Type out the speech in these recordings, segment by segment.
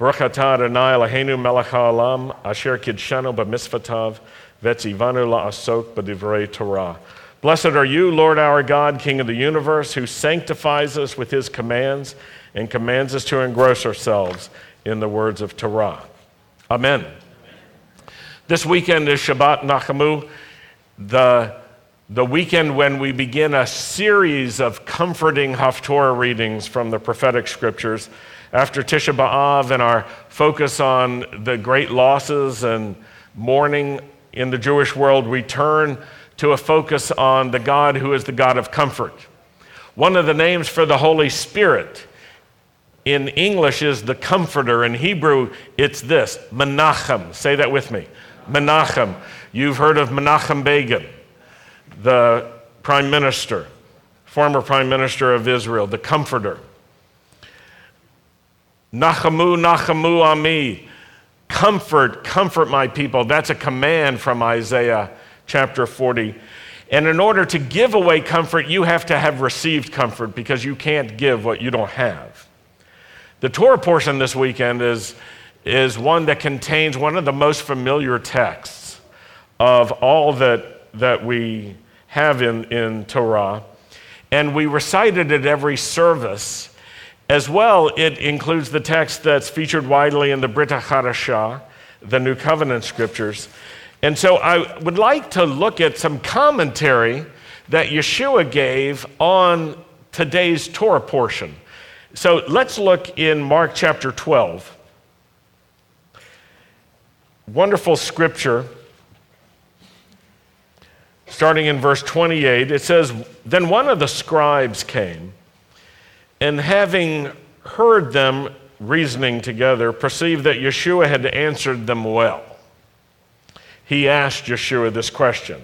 Adonai melech haolam asher vetzivanu la'asok b'divrei Torah. Blessed are you, Lord our God, King of the universe, who sanctifies us with his commands and commands us to engross ourselves in the words of Torah. Amen. This weekend is Shabbat Nachamu, the, the weekend when we begin a series of comforting Haftorah readings from the prophetic scriptures. After Tisha B'Av and our focus on the great losses and mourning in the Jewish world, we turn to a focus on the God who is the God of comfort. One of the names for the Holy Spirit in English is the Comforter. In Hebrew, it's this Menachem. Say that with me. Menachem. You've heard of Menachem Begin, the Prime Minister, former Prime Minister of Israel, the Comforter. Nachamu, Nachamu Ami. Comfort, comfort my people. That's a command from Isaiah chapter 40. And in order to give away comfort, you have to have received comfort because you can't give what you don't have. The Torah portion this weekend is, is one that contains one of the most familiar texts of all that, that we have in, in Torah. And we recited it at every service as well, it includes the text that's featured widely in the Brit HaChadashah, the New Covenant scriptures. And so I would like to look at some commentary that Yeshua gave on today's Torah portion. So let's look in Mark chapter 12. Wonderful scripture. Starting in verse 28, it says, Then one of the scribes came and having heard them reasoning together, perceived that Yeshua had answered them well. He asked Yeshua this question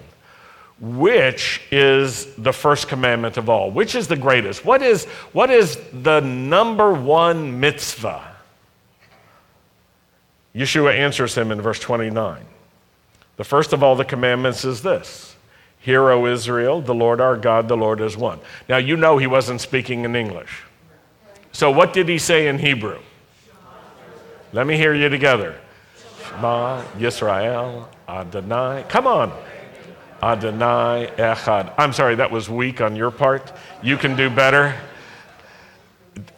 Which is the first commandment of all? Which is the greatest? What is, what is the number one mitzvah? Yeshua answers him in verse 29. The first of all the commandments is this Hear, O Israel, the Lord our God, the Lord is one. Now, you know he wasn't speaking in English. So, what did he say in Hebrew? Let me hear you together. Shema Yisrael Adonai. Come on. Adonai Echad. I'm sorry, that was weak on your part. You can do better.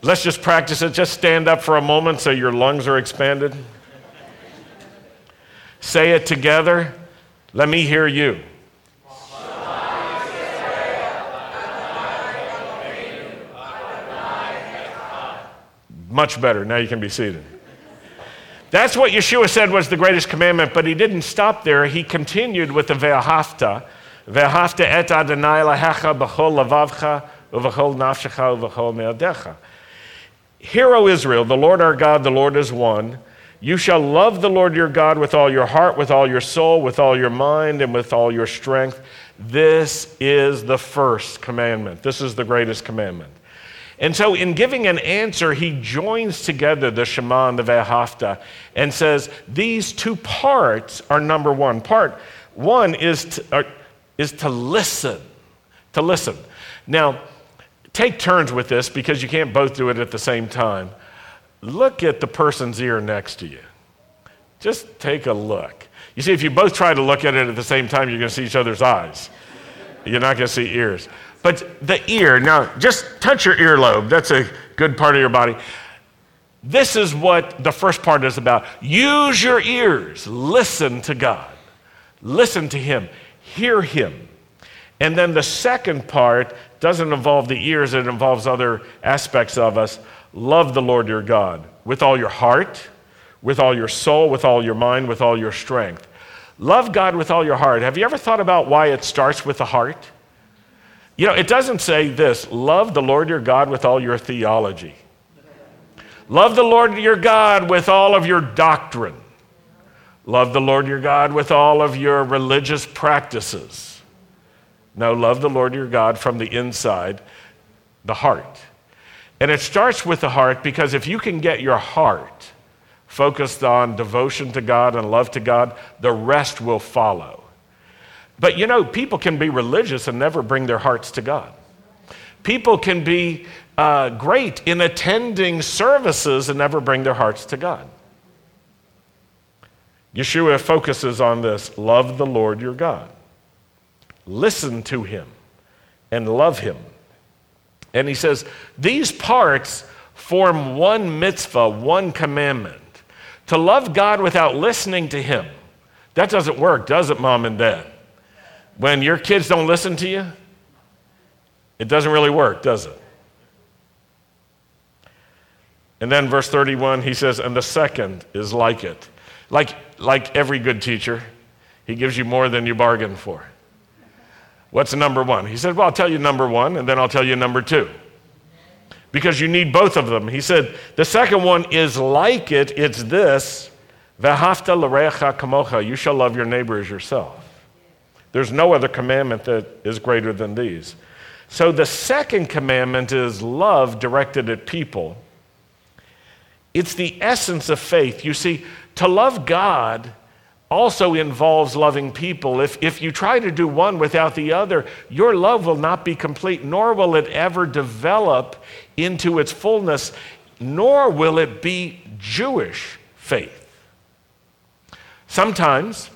Let's just practice it. Just stand up for a moment so your lungs are expanded. Say it together. Let me hear you. Much better. Now you can be seated. That's what Yeshua said was the greatest commandment, but he didn't stop there. He continued with the Ve'ahavta. Ve'ahavta et Adonai lahecha b'chol lavavcha u'v'chol nafshecha u'v'chol me'adecha. Hear, O Israel, the Lord our God, the Lord is one. You shall love the Lord your God with all your heart, with all your soul, with all your mind, and with all your strength. This is the first commandment. This is the greatest commandment. And so, in giving an answer, he joins together the Shema and the Ve'ahavta and says these two parts are number one. Part one is to, uh, is to listen. To listen. Now, take turns with this because you can't both do it at the same time. Look at the person's ear next to you. Just take a look. You see, if you both try to look at it at the same time, you're going to see each other's eyes. You're not going to see ears. But the ear, now just touch your earlobe. That's a good part of your body. This is what the first part is about. Use your ears. Listen to God. Listen to Him. Hear Him. And then the second part doesn't involve the ears, it involves other aspects of us. Love the Lord your God with all your heart, with all your soul, with all your mind, with all your strength. Love God with all your heart. Have you ever thought about why it starts with the heart? You know, it doesn't say this love the Lord your God with all your theology. Love the Lord your God with all of your doctrine. Love the Lord your God with all of your religious practices. No, love the Lord your God from the inside, the heart. And it starts with the heart because if you can get your heart focused on devotion to God and love to God, the rest will follow. But you know, people can be religious and never bring their hearts to God. People can be uh, great in attending services and never bring their hearts to God. Yeshua focuses on this love the Lord your God, listen to him, and love him. And he says, These parts form one mitzvah, one commandment. To love God without listening to him. That doesn't work, does it, mom and dad? When your kids don't listen to you, it doesn't really work, does it? And then verse 31, he says, and the second is like it. Like, like every good teacher, he gives you more than you bargained for. What's number one? He said, Well, I'll tell you number one, and then I'll tell you number two. Because you need both of them. He said, The second one is like it, it's this Vahafta l'recha kamocha, you shall love your neighbor as yourself. There's no other commandment that is greater than these. So the second commandment is love directed at people. It's the essence of faith. You see, to love God also involves loving people. If, if you try to do one without the other, your love will not be complete, nor will it ever develop into its fullness, nor will it be Jewish faith. Sometimes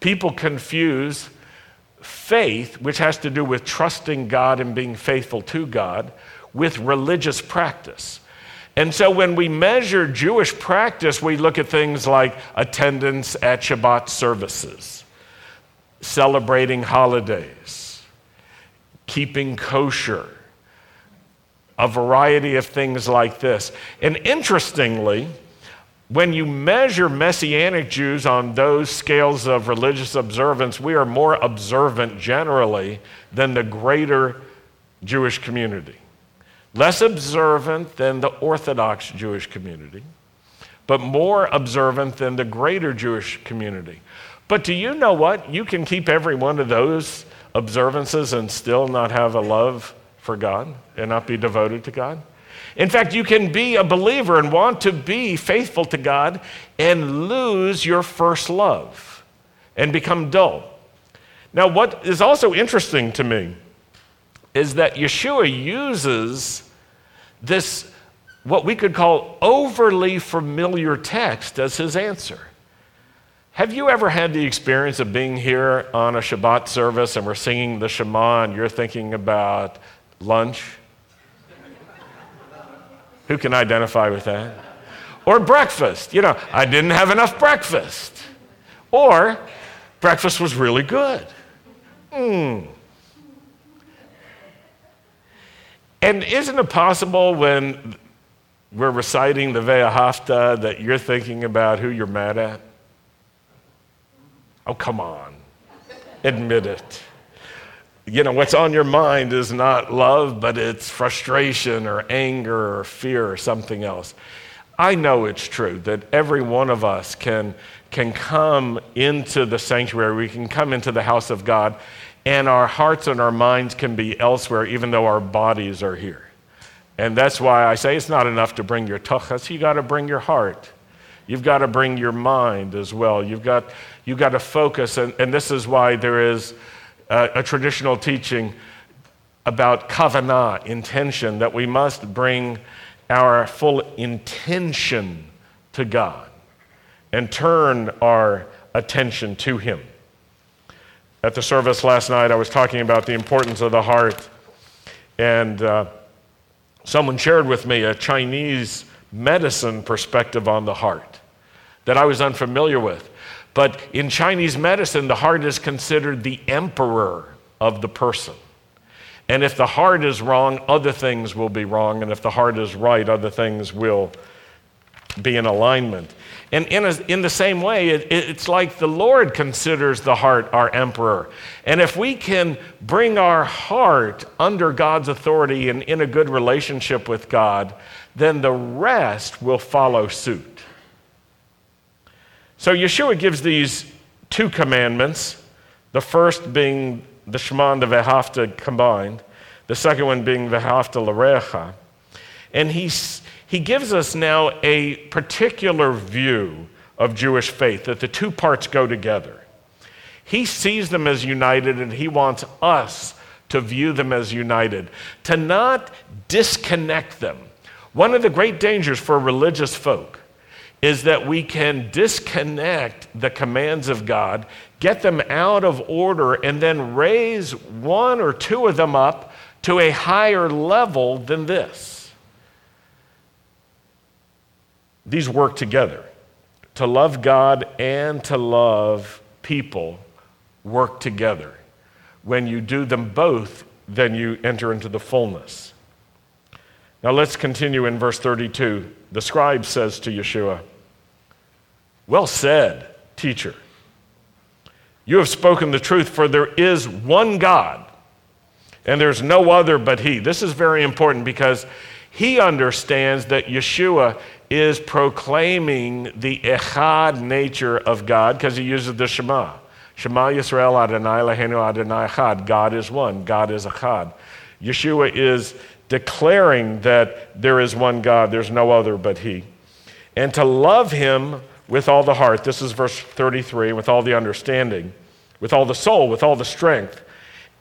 people confuse faith, which has to do with trusting God and being faithful to God, with religious practice. And so when we measure Jewish practice, we look at things like attendance at Shabbat services, celebrating holidays, keeping kosher, a variety of things like this. And interestingly, when you measure Messianic Jews on those scales of religious observance, we are more observant generally than the greater Jewish community. Less observant than the Orthodox Jewish community, but more observant than the greater Jewish community. But do you know what? You can keep every one of those observances and still not have a love for God and not be devoted to God. In fact, you can be a believer and want to be faithful to God and lose your first love and become dull. Now, what is also interesting to me is that Yeshua uses this, what we could call overly familiar text, as his answer. Have you ever had the experience of being here on a Shabbat service and we're singing the Shema and you're thinking about lunch? Who can identify with that? Or breakfast. You know, I didn't have enough breakfast. Or breakfast was really good. Hmm. And isn't it possible when we're reciting the Ve'ahafta that you're thinking about who you're mad at? Oh, come on. Admit it you know, what's on your mind is not love, but it's frustration or anger or fear or something else. I know it's true that every one of us can, can come into the sanctuary, we can come into the house of God, and our hearts and our minds can be elsewhere, even though our bodies are here. And that's why I say it's not enough to bring your tuchas, you got to bring your heart. You've got to bring your mind as well. You've got, you've got to focus, and, and this is why there is a traditional teaching about kavanah, intention, that we must bring our full intention to God and turn our attention to Him. At the service last night, I was talking about the importance of the heart, and uh, someone shared with me a Chinese medicine perspective on the heart that I was unfamiliar with. But in Chinese medicine, the heart is considered the emperor of the person. And if the heart is wrong, other things will be wrong. And if the heart is right, other things will be in alignment. And in, a, in the same way, it, it's like the Lord considers the heart our emperor. And if we can bring our heart under God's authority and in a good relationship with God, then the rest will follow suit. So Yeshua gives these two commandments, the first being the Shema and the Vehafta combined, the second one being Vehafta Larecha. And he's, he gives us now a particular view of Jewish faith, that the two parts go together. He sees them as united and he wants us to view them as united, to not disconnect them. One of the great dangers for religious folk is that we can disconnect the commands of God, get them out of order, and then raise one or two of them up to a higher level than this. These work together. To love God and to love people work together. When you do them both, then you enter into the fullness. Now let's continue in verse 32. The scribe says to Yeshua, Well said, teacher. You have spoken the truth, for there is one God, and there's no other but He. This is very important because he understands that Yeshua is proclaiming the echad nature of God because he uses the Shema. Shema Yisrael Adonai Eloheinu Adonai Echad. God is one. God is Echad. Yeshua is declaring that there is one God. There's no other but He. And to love Him with all the heart. This is verse 33. With all the understanding, with all the soul, with all the strength,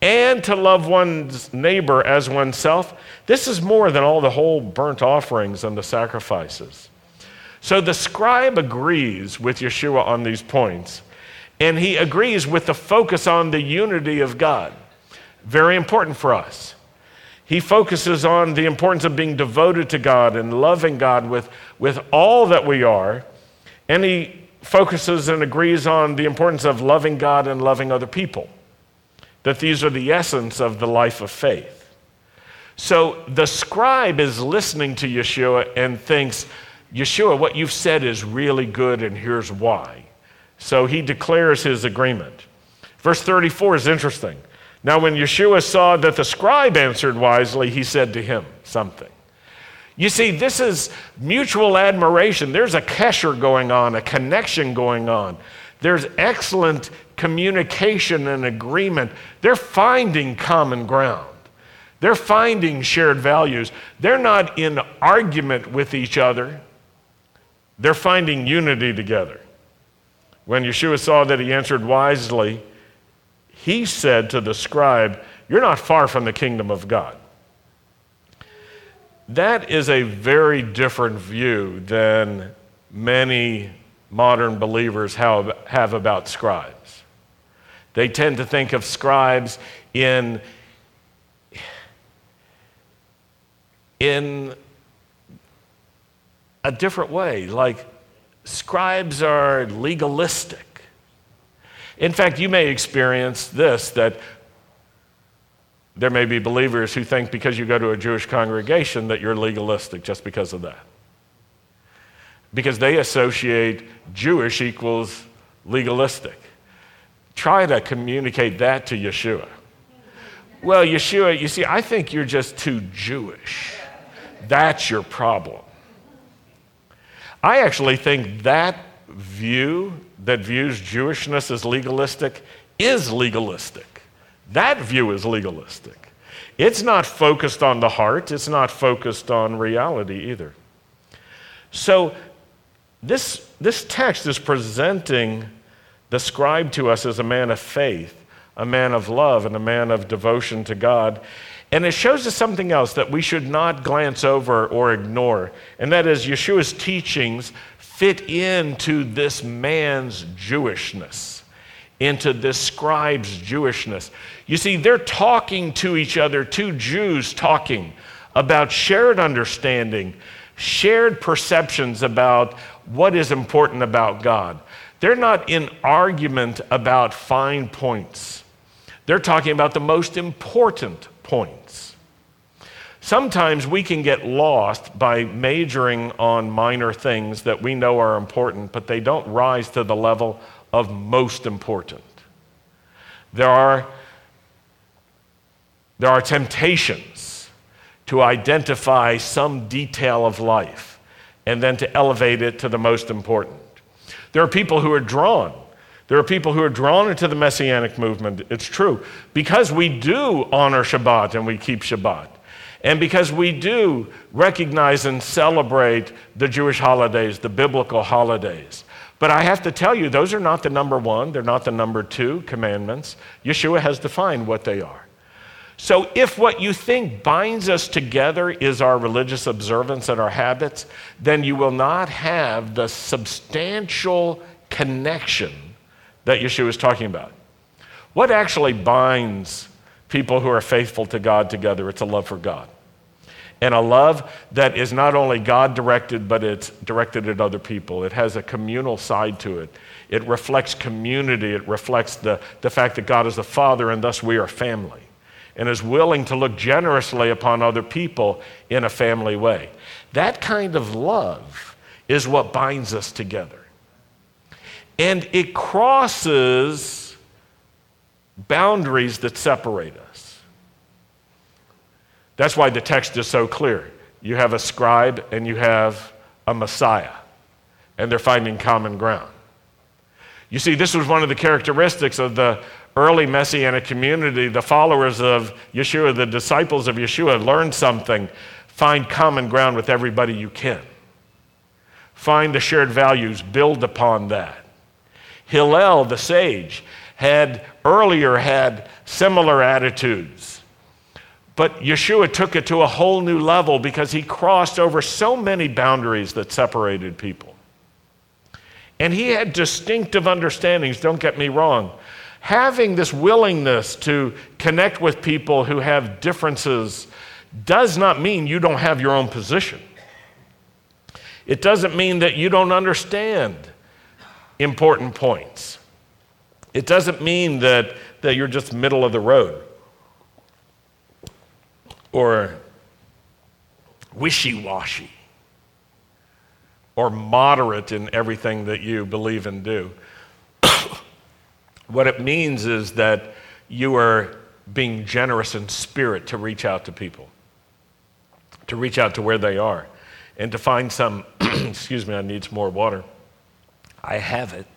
and to love one's neighbor as oneself. This is more than all the whole burnt offerings and the sacrifices. So the scribe agrees with Yeshua on these points. And he agrees with the focus on the unity of God. Very important for us. He focuses on the importance of being devoted to God and loving God with, with all that we are. And he focuses and agrees on the importance of loving God and loving other people. That these are the essence of the life of faith. So the scribe is listening to Yeshua and thinks, Yeshua, what you've said is really good, and here's why. So he declares his agreement. Verse 34 is interesting. Now, when Yeshua saw that the scribe answered wisely, he said to him something. You see, this is mutual admiration. There's a kesher going on, a connection going on. There's excellent communication and agreement. They're finding common ground. They're finding shared values. They're not in argument with each other, they're finding unity together. When Yeshua saw that he answered wisely, he said to the scribe, You're not far from the kingdom of God. That is a very different view than many modern believers have, have about scribes. They tend to think of scribes in, in a different way, like scribes are legalistic. In fact, you may experience this that there may be believers who think because you go to a Jewish congregation that you're legalistic just because of that. Because they associate Jewish equals legalistic. Try to communicate that to Yeshua. Well, Yeshua, you see, I think you're just too Jewish. That's your problem. I actually think that view that views Jewishness as legalistic is legalistic. That view is legalistic. It's not focused on the heart, it's not focused on reality either. So, this, this text is presenting the scribe to us as a man of faith, a man of love, and a man of devotion to God. And it shows us something else that we should not glance over or ignore, and that is Yeshua's teachings fit into this man's Jewishness, into this scribe's Jewishness. You see, they're talking to each other, two Jews talking about shared understanding, shared perceptions about what is important about God. They're not in argument about fine points. They're talking about the most important points. Sometimes we can get lost by majoring on minor things that we know are important, but they don't rise to the level of most important. There are, there are temptations to identify some detail of life and then to elevate it to the most important. There are people who are drawn there are people who are drawn into the Messianic movement. It's true. Because we do honor Shabbat and we keep Shabbat. And because we do recognize and celebrate the Jewish holidays, the biblical holidays. But I have to tell you, those are not the number one, they're not the number two commandments. Yeshua has defined what they are. So, if what you think binds us together is our religious observance and our habits, then you will not have the substantial connection that Yeshua is talking about. What actually binds people who are faithful to God together? It's a love for God. And a love that is not only God directed, but it's directed at other people. It has a communal side to it. It reflects community. It reflects the, the fact that God is the Father and thus we are family and is willing to look generously upon other people in a family way. That kind of love is what binds us together. And it crosses boundaries that separate us. That's why the text is so clear. You have a scribe and you have a Messiah, and they're finding common ground. You see, this was one of the characteristics of the early Messianic community, the followers of Yeshua, the disciples of Yeshua, learn something. Find common ground with everybody you can. Find the shared values, build upon that. Hillel, the sage, had earlier had similar attitudes. But Yeshua took it to a whole new level because he crossed over so many boundaries that separated people. And he had distinctive understandings, don't get me wrong having this willingness to connect with people who have differences does not mean you don't have your own position. It doesn't mean that you don't understand important points. It doesn't mean that, that you're just middle of the road or wishy washy or moderate in everything that you believe and do. What it means is that you are being generous in spirit to reach out to people, to reach out to where they are, and to find some, excuse me, I need some more water. I have it.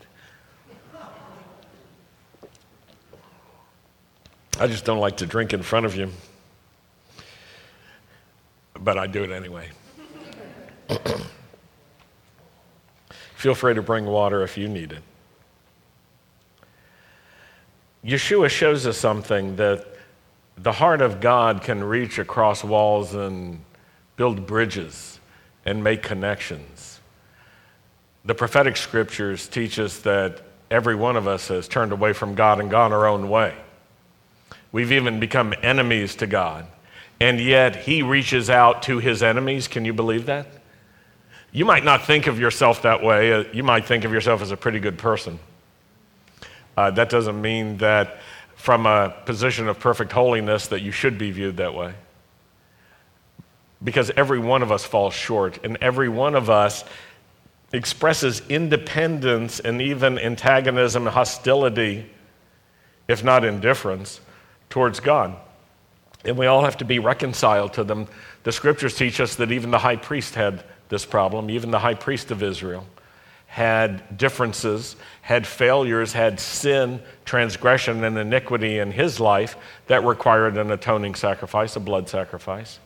I just don't like to drink in front of you, but I do it anyway. Feel free to bring water if you need it. Yeshua shows us something that the heart of God can reach across walls and build bridges and make connections. The prophetic scriptures teach us that every one of us has turned away from God and gone our own way. We've even become enemies to God, and yet He reaches out to His enemies. Can you believe that? You might not think of yourself that way. You might think of yourself as a pretty good person. Uh, that doesn't mean that from a position of perfect holiness that you should be viewed that way. Because every one of us falls short, and every one of us expresses independence and even antagonism, hostility, if not indifference, towards God. And we all have to be reconciled to them. The scriptures teach us that even the high priest had this problem, even the high priest of Israel had differences, had failures, had sin, transgression, and iniquity in his life that required an atoning sacrifice, a blood sacrifice.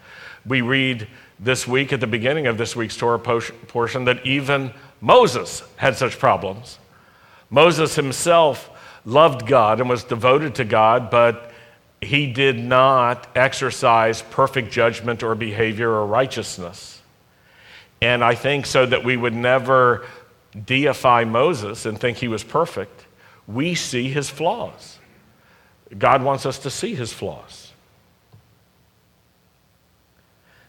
We read this week, at the beginning of this week's Torah portion, that even Moses had such problems. Moses himself loved God and was devoted to God, but he did not exercise perfect judgment or behavior or righteousness. And I think so that we would never deify Moses and think he was perfect, we see his flaws. God wants us to see his flaws.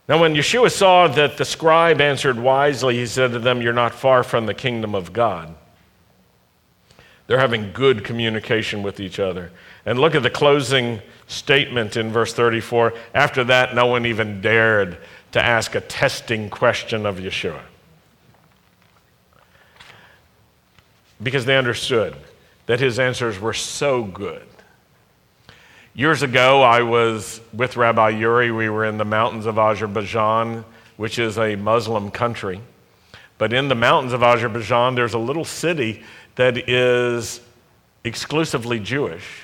Now, when Yeshua saw that the scribe answered wisely, he said to them, You're not far from the kingdom of God. They're having good communication with each other. And look at the closing statement in verse 34. After that, no one even dared to ask a testing question of Yeshua. because they understood that his answers were so good. Years ago, I was with Rabbi Yuri. We were in the mountains of Azerbaijan, which is a Muslim country. But in the mountains of Azerbaijan, there's a little city that is exclusively Jewish.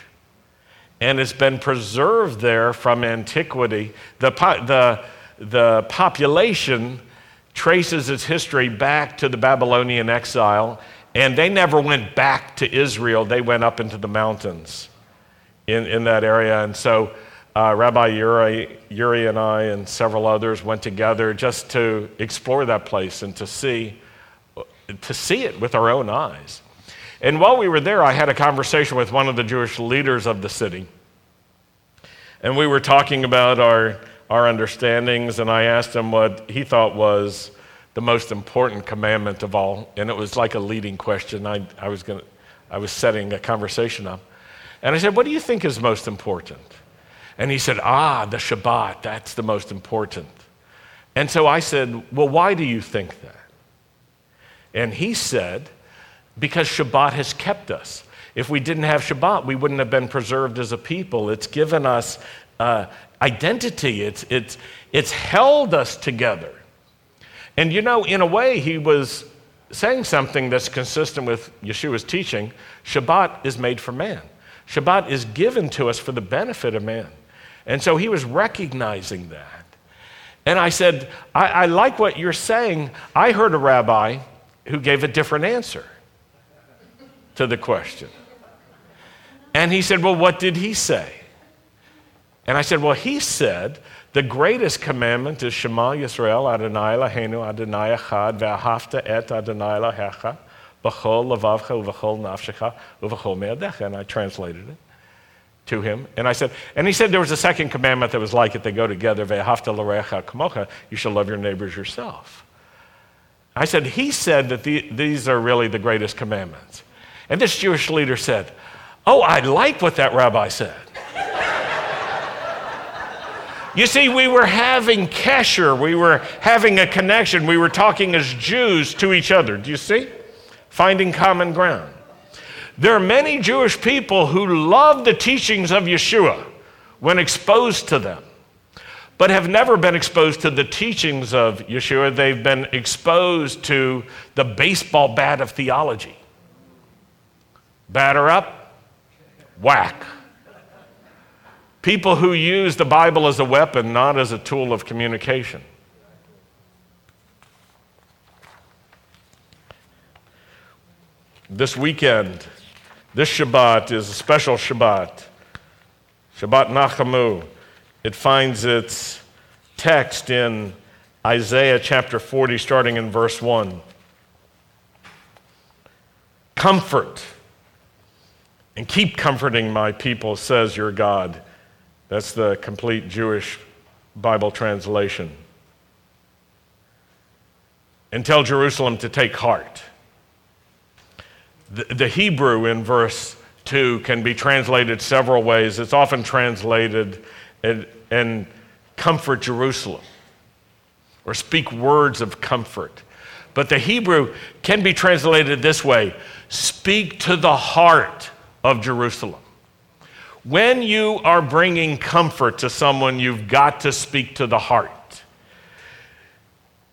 And it's been preserved there from antiquity. The, the, the population traces its history back to the Babylonian exile and they never went back to Israel, they went up into the mountains in, in that area. And so uh, Rabbi Uri, Uri and I and several others went together just to explore that place and to see, to see it with our own eyes. And while we were there, I had a conversation with one of the Jewish leaders of the city. And we were talking about our, our understandings, and I asked him what he thought was the most important commandment of all. And it was like a leading question. I, I, was, gonna, I was setting a conversation up. And I said, What do you think is most important? And he said, Ah, the Shabbat, that's the most important. And so I said, Well, why do you think that? And he said, Because Shabbat has kept us. If we didn't have Shabbat, we wouldn't have been preserved as a people. It's given us uh, identity, it's, it's, it's held us together. And you know, in a way, he was saying something that's consistent with Yeshua's teaching Shabbat is made for man. Shabbat is given to us for the benefit of man. And so he was recognizing that. And I said, I, I like what you're saying. I heard a rabbi who gave a different answer to the question. And he said, Well, what did he say? And I said, Well, he said, the greatest commandment is Shema Yisrael Adonai Eloheinu Adonai Echad Ve'ahavta et Adonai Elohecha B'chol levavcha u'v'chol nafshecha u'v'chol me'adecha. And I translated it to him. And I said, and he said there was a second commandment that was like it. They go together. Ve'ahavta l'recha kamocha. You shall love your neighbors yourself. I said, he said that the, these are really the greatest commandments. And this Jewish leader said, oh, I like what that rabbi said. You see, we were having kesher, we were having a connection, we were talking as Jews to each other. Do you see? Finding common ground. There are many Jewish people who love the teachings of Yeshua when exposed to them, but have never been exposed to the teachings of Yeshua. They've been exposed to the baseball bat of theology. Batter up, whack. People who use the Bible as a weapon, not as a tool of communication. This weekend, this Shabbat is a special Shabbat, Shabbat Nachamu. It finds its text in Isaiah chapter 40, starting in verse 1. Comfort and keep comforting my people, says your God. That's the complete Jewish Bible translation. And tell Jerusalem to take heart. The, the, Hebrew in verse 2 can be translated several ways. It's often translated and, and comfort Jerusalem or speak words of comfort. But the Hebrew can be translated this way speak to the heart of Jerusalem. When you are bringing comfort to someone, you've got to speak to the heart.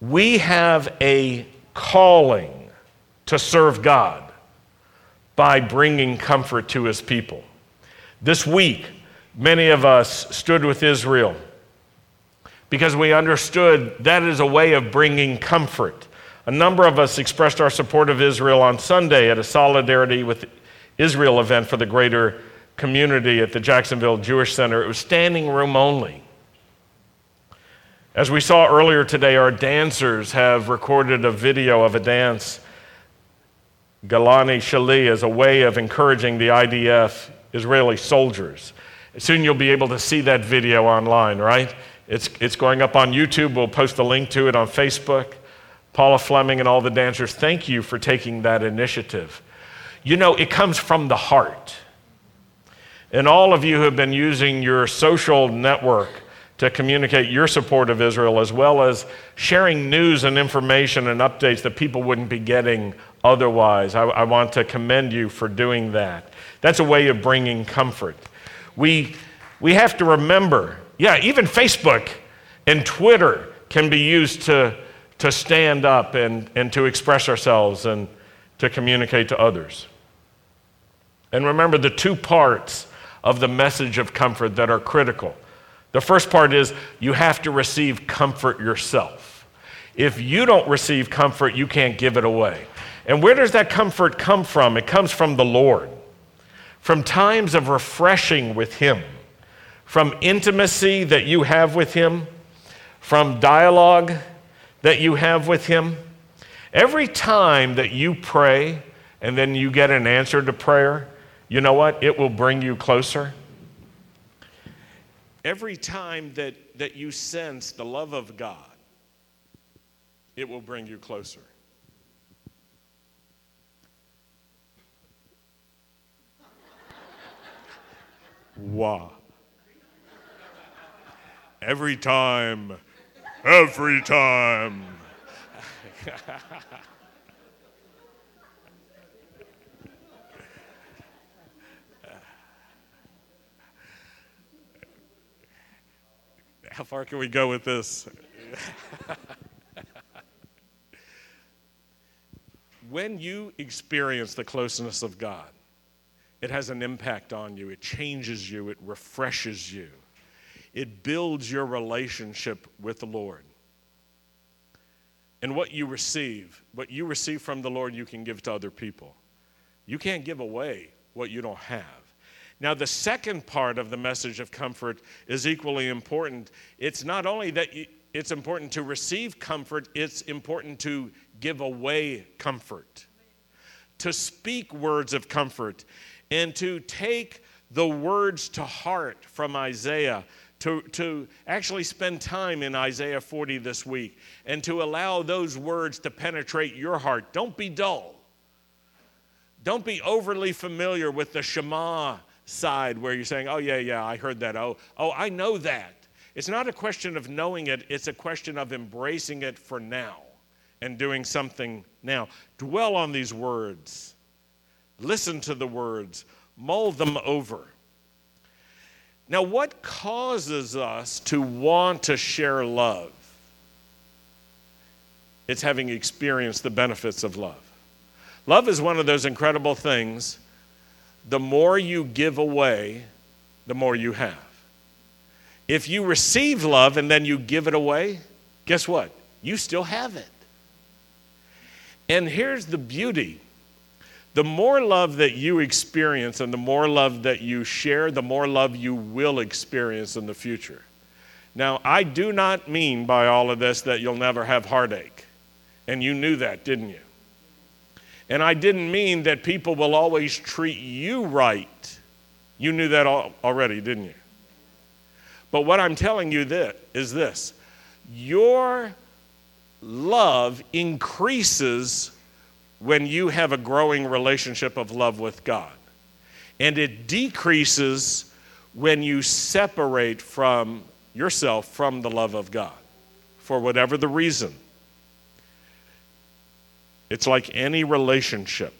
We have a calling to serve God by bringing comfort to his people. This week, many of us stood with Israel because we understood that is a way of bringing comfort. A number of us expressed our support of Israel on Sunday at a Solidarity with Israel event for the greater community at the Jacksonville Jewish Center. It was standing room only. As we saw earlier today, our dancers have recorded a video of a dance, Galani Shali, as a way of encouraging the IDF Israeli soldiers. Soon you'll be able to see that video online, right? It's, it's going up on YouTube. We'll post a link to it on Facebook. Paula Fleming and all the dancers, thank you for taking that initiative. You know, it comes from the heart. And all of you who have been using your social network to communicate your support of Israel, as well as sharing news and information and updates that people wouldn't be getting otherwise. I, I want to commend you for doing that. That's a way of bringing comfort. We, we have to remember, yeah, even Facebook and Twitter can be used to, to stand up and, and to express ourselves and to communicate to others. And remember the two parts of the message of comfort that are critical. The first part is you have to receive comfort yourself. If you don't receive comfort, you can't give it away. And where does that comfort come from? It comes from the Lord, from times of refreshing with Him, from intimacy that you have with Him, from dialogue that you have with Him. Every time that you pray and then you get an answer to prayer, you know what? It will bring you closer. Every time that, that you sense the love of God, it will bring you closer. Wow. Every time, every time. How far can we go with this? when you experience the closeness of God, it has an impact on you. It changes you. It refreshes you. It builds your relationship with the Lord. And what you receive, what you receive from the Lord, you can give to other people. You can't give away what you don't have. Now, the second part of the message of comfort is equally important. It's not only that it's important to receive comfort, it's important to give away comfort, to speak words of comfort and to take the words to heart from Isaiah, to, to actually spend time in Isaiah 40 this week, and to allow those words to penetrate your heart. Don't be dull. Don't be overly familiar with the Shema side where you're saying, oh, yeah, yeah, I heard that. Oh, oh, I know that. It's not a question of knowing it, it's a question of embracing it for now and doing something now. Dwell on these words listen to the words, mull them over. Now, what causes us to want to share love? It's having experienced the benefits of love. Love is one of those incredible things. The more you give away, the more you have. If you receive love and then you give it away, guess what? You still have it. And here's the beauty the more love that you experience and the more love that you share, the more love you will experience in the future. Now, I do not mean by all of this that you'll never have heartache. And you knew that, didn't you? And I didn't mean that people will always treat you right. You knew that already, didn't you? But what I'm telling you this, is this your love increases when you have a growing relationship of love with God. And it decreases when you separate from yourself from the love of God for whatever the reason. It's like any relationship.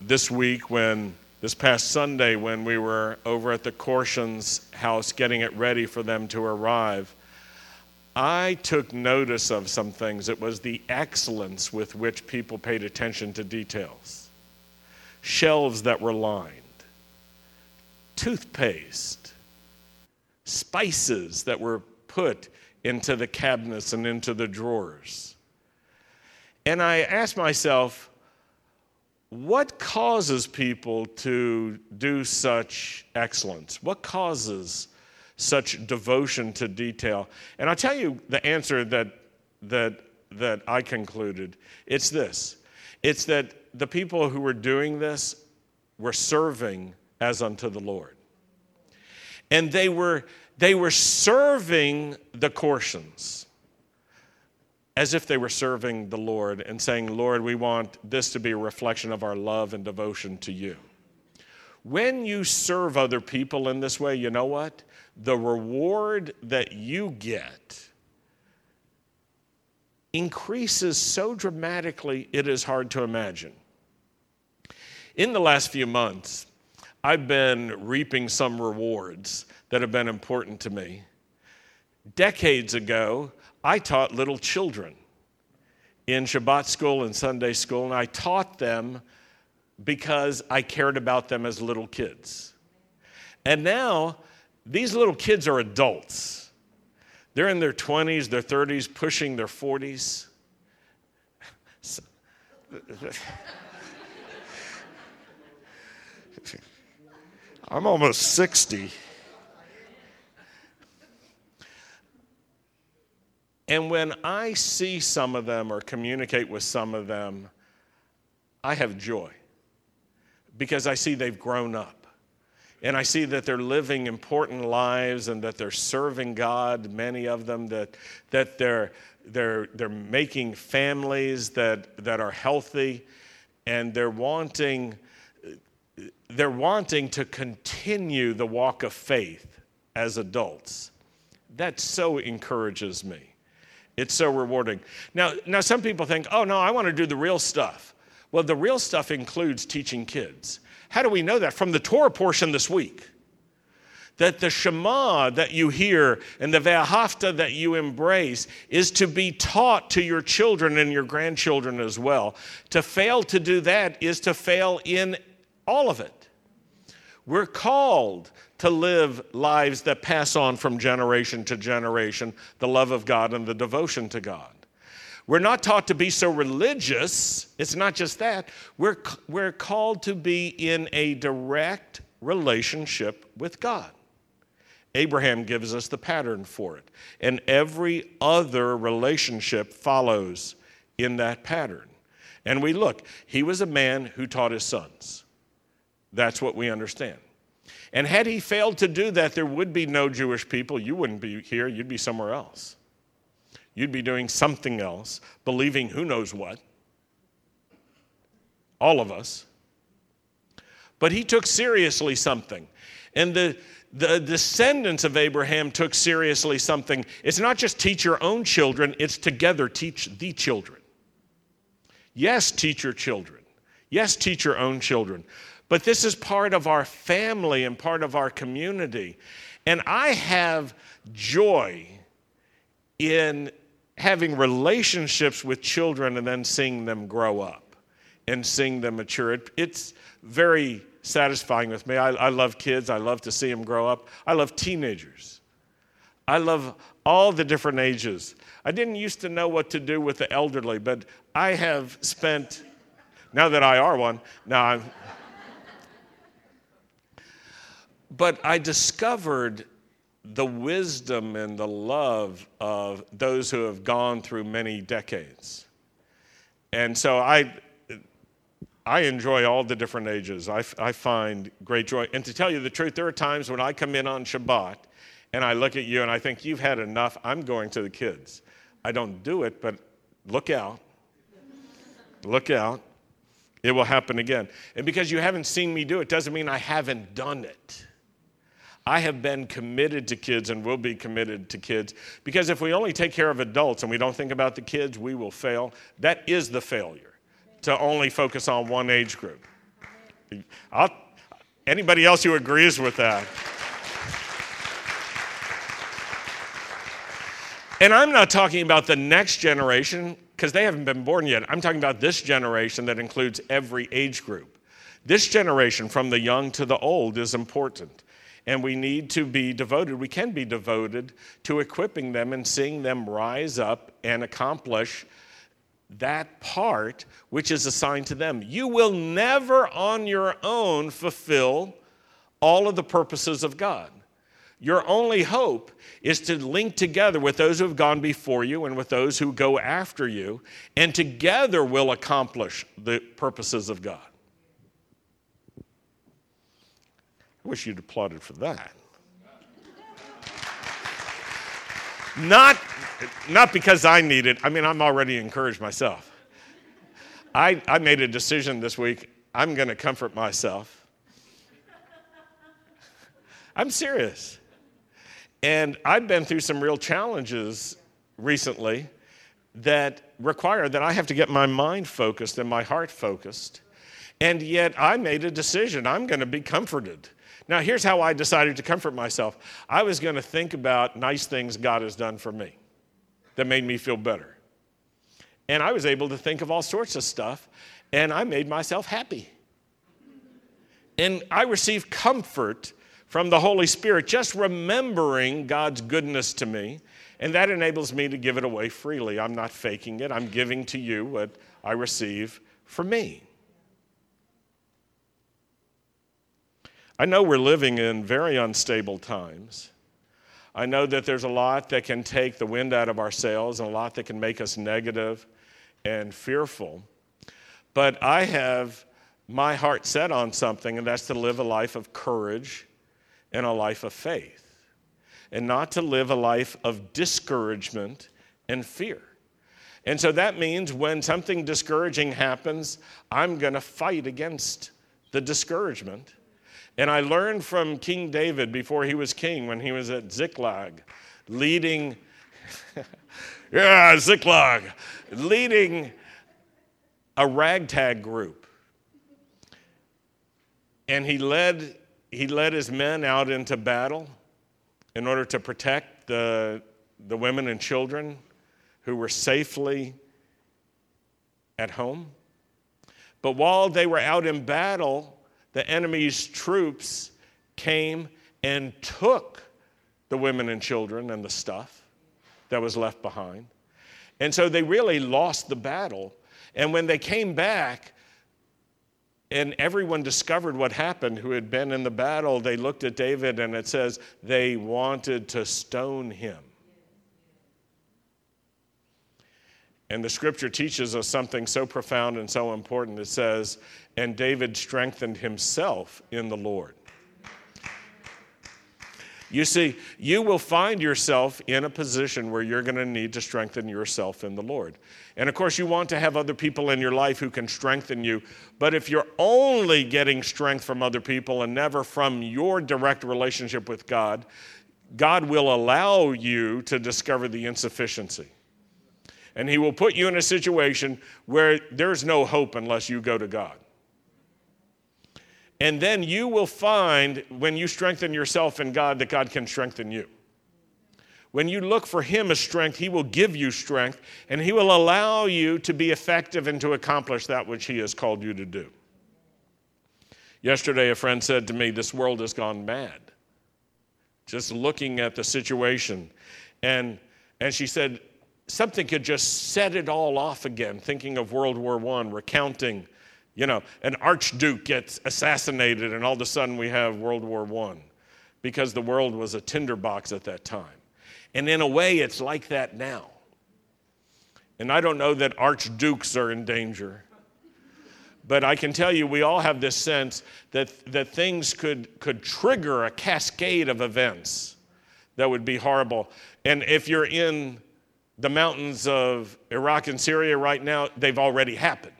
This week, when this past Sunday, when we were over at the Corshans' house getting it ready for them to arrive, I took notice of some things. It was the excellence with which people paid attention to details. Shelves that were lined, toothpaste, spices that were put into the cabinets and into the drawers. And I asked myself, what causes people to do such excellence? What causes such devotion to detail? And I'll tell you the answer that, that, that I concluded. It's this it's that the people who were doing this were serving as unto the Lord. And they were, they were serving the Corshans as if they were serving the Lord and saying, Lord, we want this to be a reflection of our love and devotion to you. When you serve other people in this way, you know what? the reward that you get increases so dramatically it is hard to imagine. In the last few months, I've been reaping some rewards that have been important to me. Decades ago, I taught little children in Shabbat school and Sunday school, and I taught them because I cared about them as little kids. And now these little kids are adults. They're in their 20s, their 30s, pushing their 40s. I'm almost 60. And when I see some of them or communicate with some of them, I have joy because I see they've grown up. And I see that they're living important lives and that they're serving God, many of them, that, that they're, they're, they're making families that, that are healthy and they're wanting, they're wanting to continue the walk of faith as adults. That so encourages me. It's so rewarding. Now, now some people think, oh no, I want to do the real stuff. Well, the real stuff includes teaching kids. How do we know that? From the Torah portion this week. That the Shema that you hear and the Ve'ahavta that you embrace is to be taught to your children and your grandchildren as well. To fail to do that is to fail in all of it. We're called to live lives that pass on from generation to generation the love of God and the devotion to God. We're not taught to be so religious. It's not just that. We're, we're called to be in a direct relationship with God. Abraham gives us the pattern for it. And every other relationship follows in that pattern. And we look, he was a man who taught his sons. That's what we understand. And had he failed to do that, there would be no Jewish people. You wouldn't be here, you'd be somewhere else. You'd be doing something else, believing who knows what. All of us. But he took seriously something. And the, the descendants of Abraham took seriously something. It's not just teach your own children, it's together teach the children. Yes, teach your children. Yes, teach your own children. But this is part of our family and part of our community. And I have joy in having relationships with children and then seeing them grow up and seeing them mature. It, it's very satisfying with me. I, I love kids, I love to see them grow up. I love teenagers. I love all the different ages. I didn't used to know what to do with the elderly, but I have spent, now that I are one, now I'm. But I discovered the wisdom and the love of those who have gone through many decades. And so I, I enjoy all the different ages. I, I find great joy. And to tell you the truth, there are times when I come in on Shabbat and I look at you and I think, you've had enough. I'm going to the kids. I don't do it, but look out. look out. It will happen again. And because you haven't seen me do it doesn't mean I haven't done it. I have been committed to kids and will be committed to kids because if we only take care of adults and we don't think about the kids, we will fail. That is the failure to only focus on one age group. I'll, anybody else who agrees with that? And I'm not talking about the next generation because they haven't been born yet. I'm talking about this generation that includes every age group. This generation, from the young to the old, is important and we need to be devoted. We can be devoted to equipping them and seeing them rise up and accomplish that part which is assigned to them. You will never on your own fulfill all of the purposes of God. Your only hope is to link together with those who have gone before you and with those who go after you, and together will accomplish the purposes of God. I wish you'd applauded for that. not, not because I need it. I mean, I'm already encouraged myself. I, I made a decision this week. I'm going to comfort myself. I'm serious. And I've been through some real challenges recently that require that I have to get my mind focused and my heart focused. And yet I made a decision. I'm going to be comforted. Now, here's how I decided to comfort myself I was going to think about nice things God has done for me that made me feel better. And I was able to think of all sorts of stuff, and I made myself happy. And I received comfort from the Holy Spirit just remembering God's goodness to me. And that enables me to give it away freely. I'm not faking it, I'm giving to you what I receive from me. I know we're living in very unstable times. I know that there's a lot that can take the wind out of our sails and a lot that can make us negative and fearful. But I have my heart set on something, and that's to live a life of courage and a life of faith, and not to live a life of discouragement and fear. And so that means when something discouraging happens, I'm going to fight against the discouragement. And I learned from King David before he was king, when he was at Ziklag, leading, yeah, Ziklag, leading a ragtag group. And he led, he led his men out into battle in order to protect the, the women and children who were safely at home. But while they were out in battle, the enemy's troops came and took the women and children and the stuff that was left behind. And so they really lost the battle. And when they came back, and everyone discovered what happened who had been in the battle, they looked at David and it says they wanted to stone him. And the scripture teaches us something so profound and so important. It says, And David strengthened himself in the Lord. You see, you will find yourself in a position where you're going to need to strengthen yourself in the Lord. And of course, you want to have other people in your life who can strengthen you. But if you're only getting strength from other people and never from your direct relationship with God, God will allow you to discover the insufficiency and He will put you in a situation where there's no hope unless you go to God. And then you will find when you strengthen yourself in God that God can strengthen you. When you look for Him as strength, He will give you strength and He will allow you to be effective and to accomplish that which He has called you to do. Yesterday, a friend said to me, This world has gone mad. Just looking at the situation. And, and she said, something could just set it all off again, thinking of World War I, recounting, you know, an archduke gets assassinated, and all of a sudden we have World War I because the world was a tinderbox at that time. And in a way, it's like that now. And I don't know that archdukes are in danger. But I can tell you, we all have this sense that, that things could, could trigger a cascade of events that would be horrible. And if you're in the mountains of Iraq and Syria right now, they've already happened.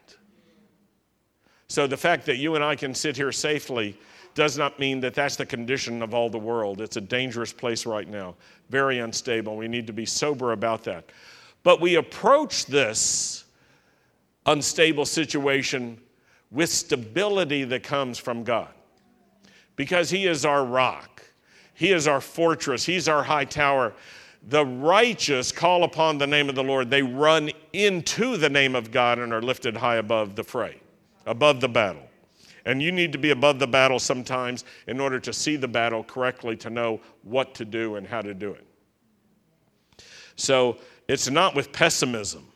So the fact that you and I can sit here safely does not mean that that's the condition of all the world. It's a dangerous place right now, very unstable. We need to be sober about that. But we approach this unstable situation with stability that comes from God because He is our rock, He is our fortress, He's our high tower the righteous call upon the name of the Lord. They run into the name of God and are lifted high above the fray, above the battle. And you need to be above the battle sometimes in order to see the battle correctly, to know what to do and how to do it. So it's not with pessimism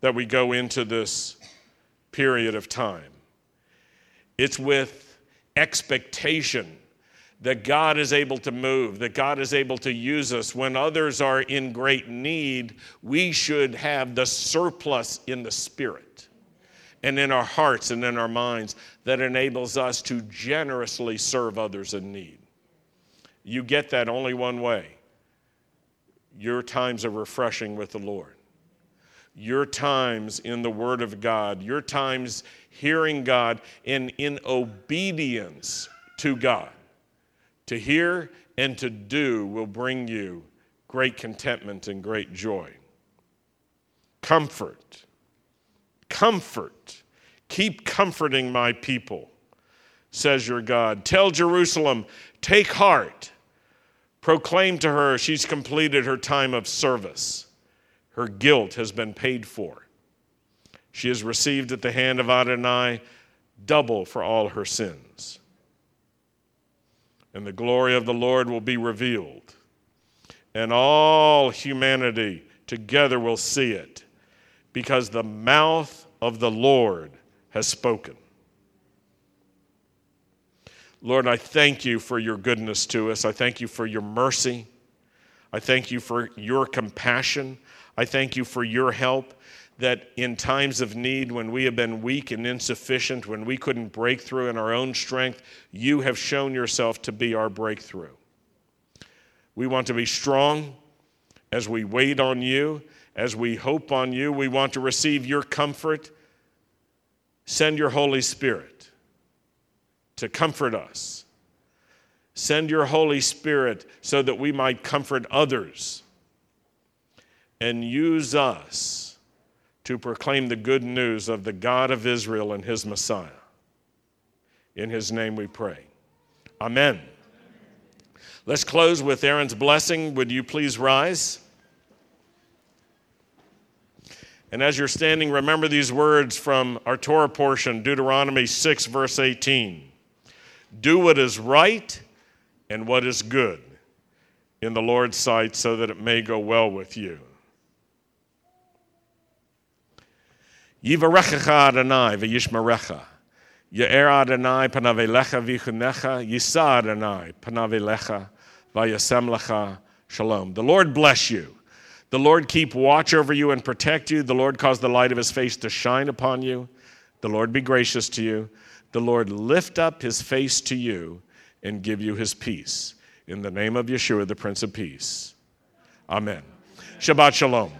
that we go into this period of time, it's with expectation that God is able to move, that God is able to use us. When others are in great need, we should have the surplus in the spirit and in our hearts and in our minds that enables us to generously serve others in need. You get that only one way your times of refreshing with the Lord, your times in the Word of God, your times hearing God and in obedience to God to hear and to do will bring you great contentment and great joy. Comfort. Comfort. Keep comforting my people, says your God. Tell Jerusalem, take heart. Proclaim to her she's completed her time of service. Her guilt has been paid for. She has received at the hand of Adonai double for all her sins and the glory of the Lord will be revealed. And all humanity together will see it, because the mouth of the Lord has spoken. Lord, I thank you for your goodness to us. I thank you for your mercy. I thank you for your compassion. I thank you for your help that in times of need, when we have been weak and insufficient, when we couldn't break through in our own strength, you have shown yourself to be our breakthrough. We want to be strong as we wait on you, as we hope on you. We want to receive your comfort. Send your Holy Spirit to comfort us. Send your Holy Spirit so that we might comfort others and use us to proclaim the good news of the God of Israel and his Messiah. In his name we pray. Amen. Let's close with Aaron's blessing. Would you please rise? And as you're standing, remember these words from our Torah portion, Deuteronomy 6, verse 18. Do what is right and what is good in the Lord's sight so that it may go well with you. Yivarechecha Adonai v'yishmerecha. Ye'er Adonai panavelecha v'chunecha. Yisa Adonai panavelecha v'yasem lecha shalom. The Lord bless you. The Lord keep watch over you and protect you. The Lord cause the light of his face to shine upon you. The Lord be gracious to you. The Lord lift up his face to you and give you his peace. In the name of Yeshua, the Prince of Peace. Amen. Shabbat Shalom.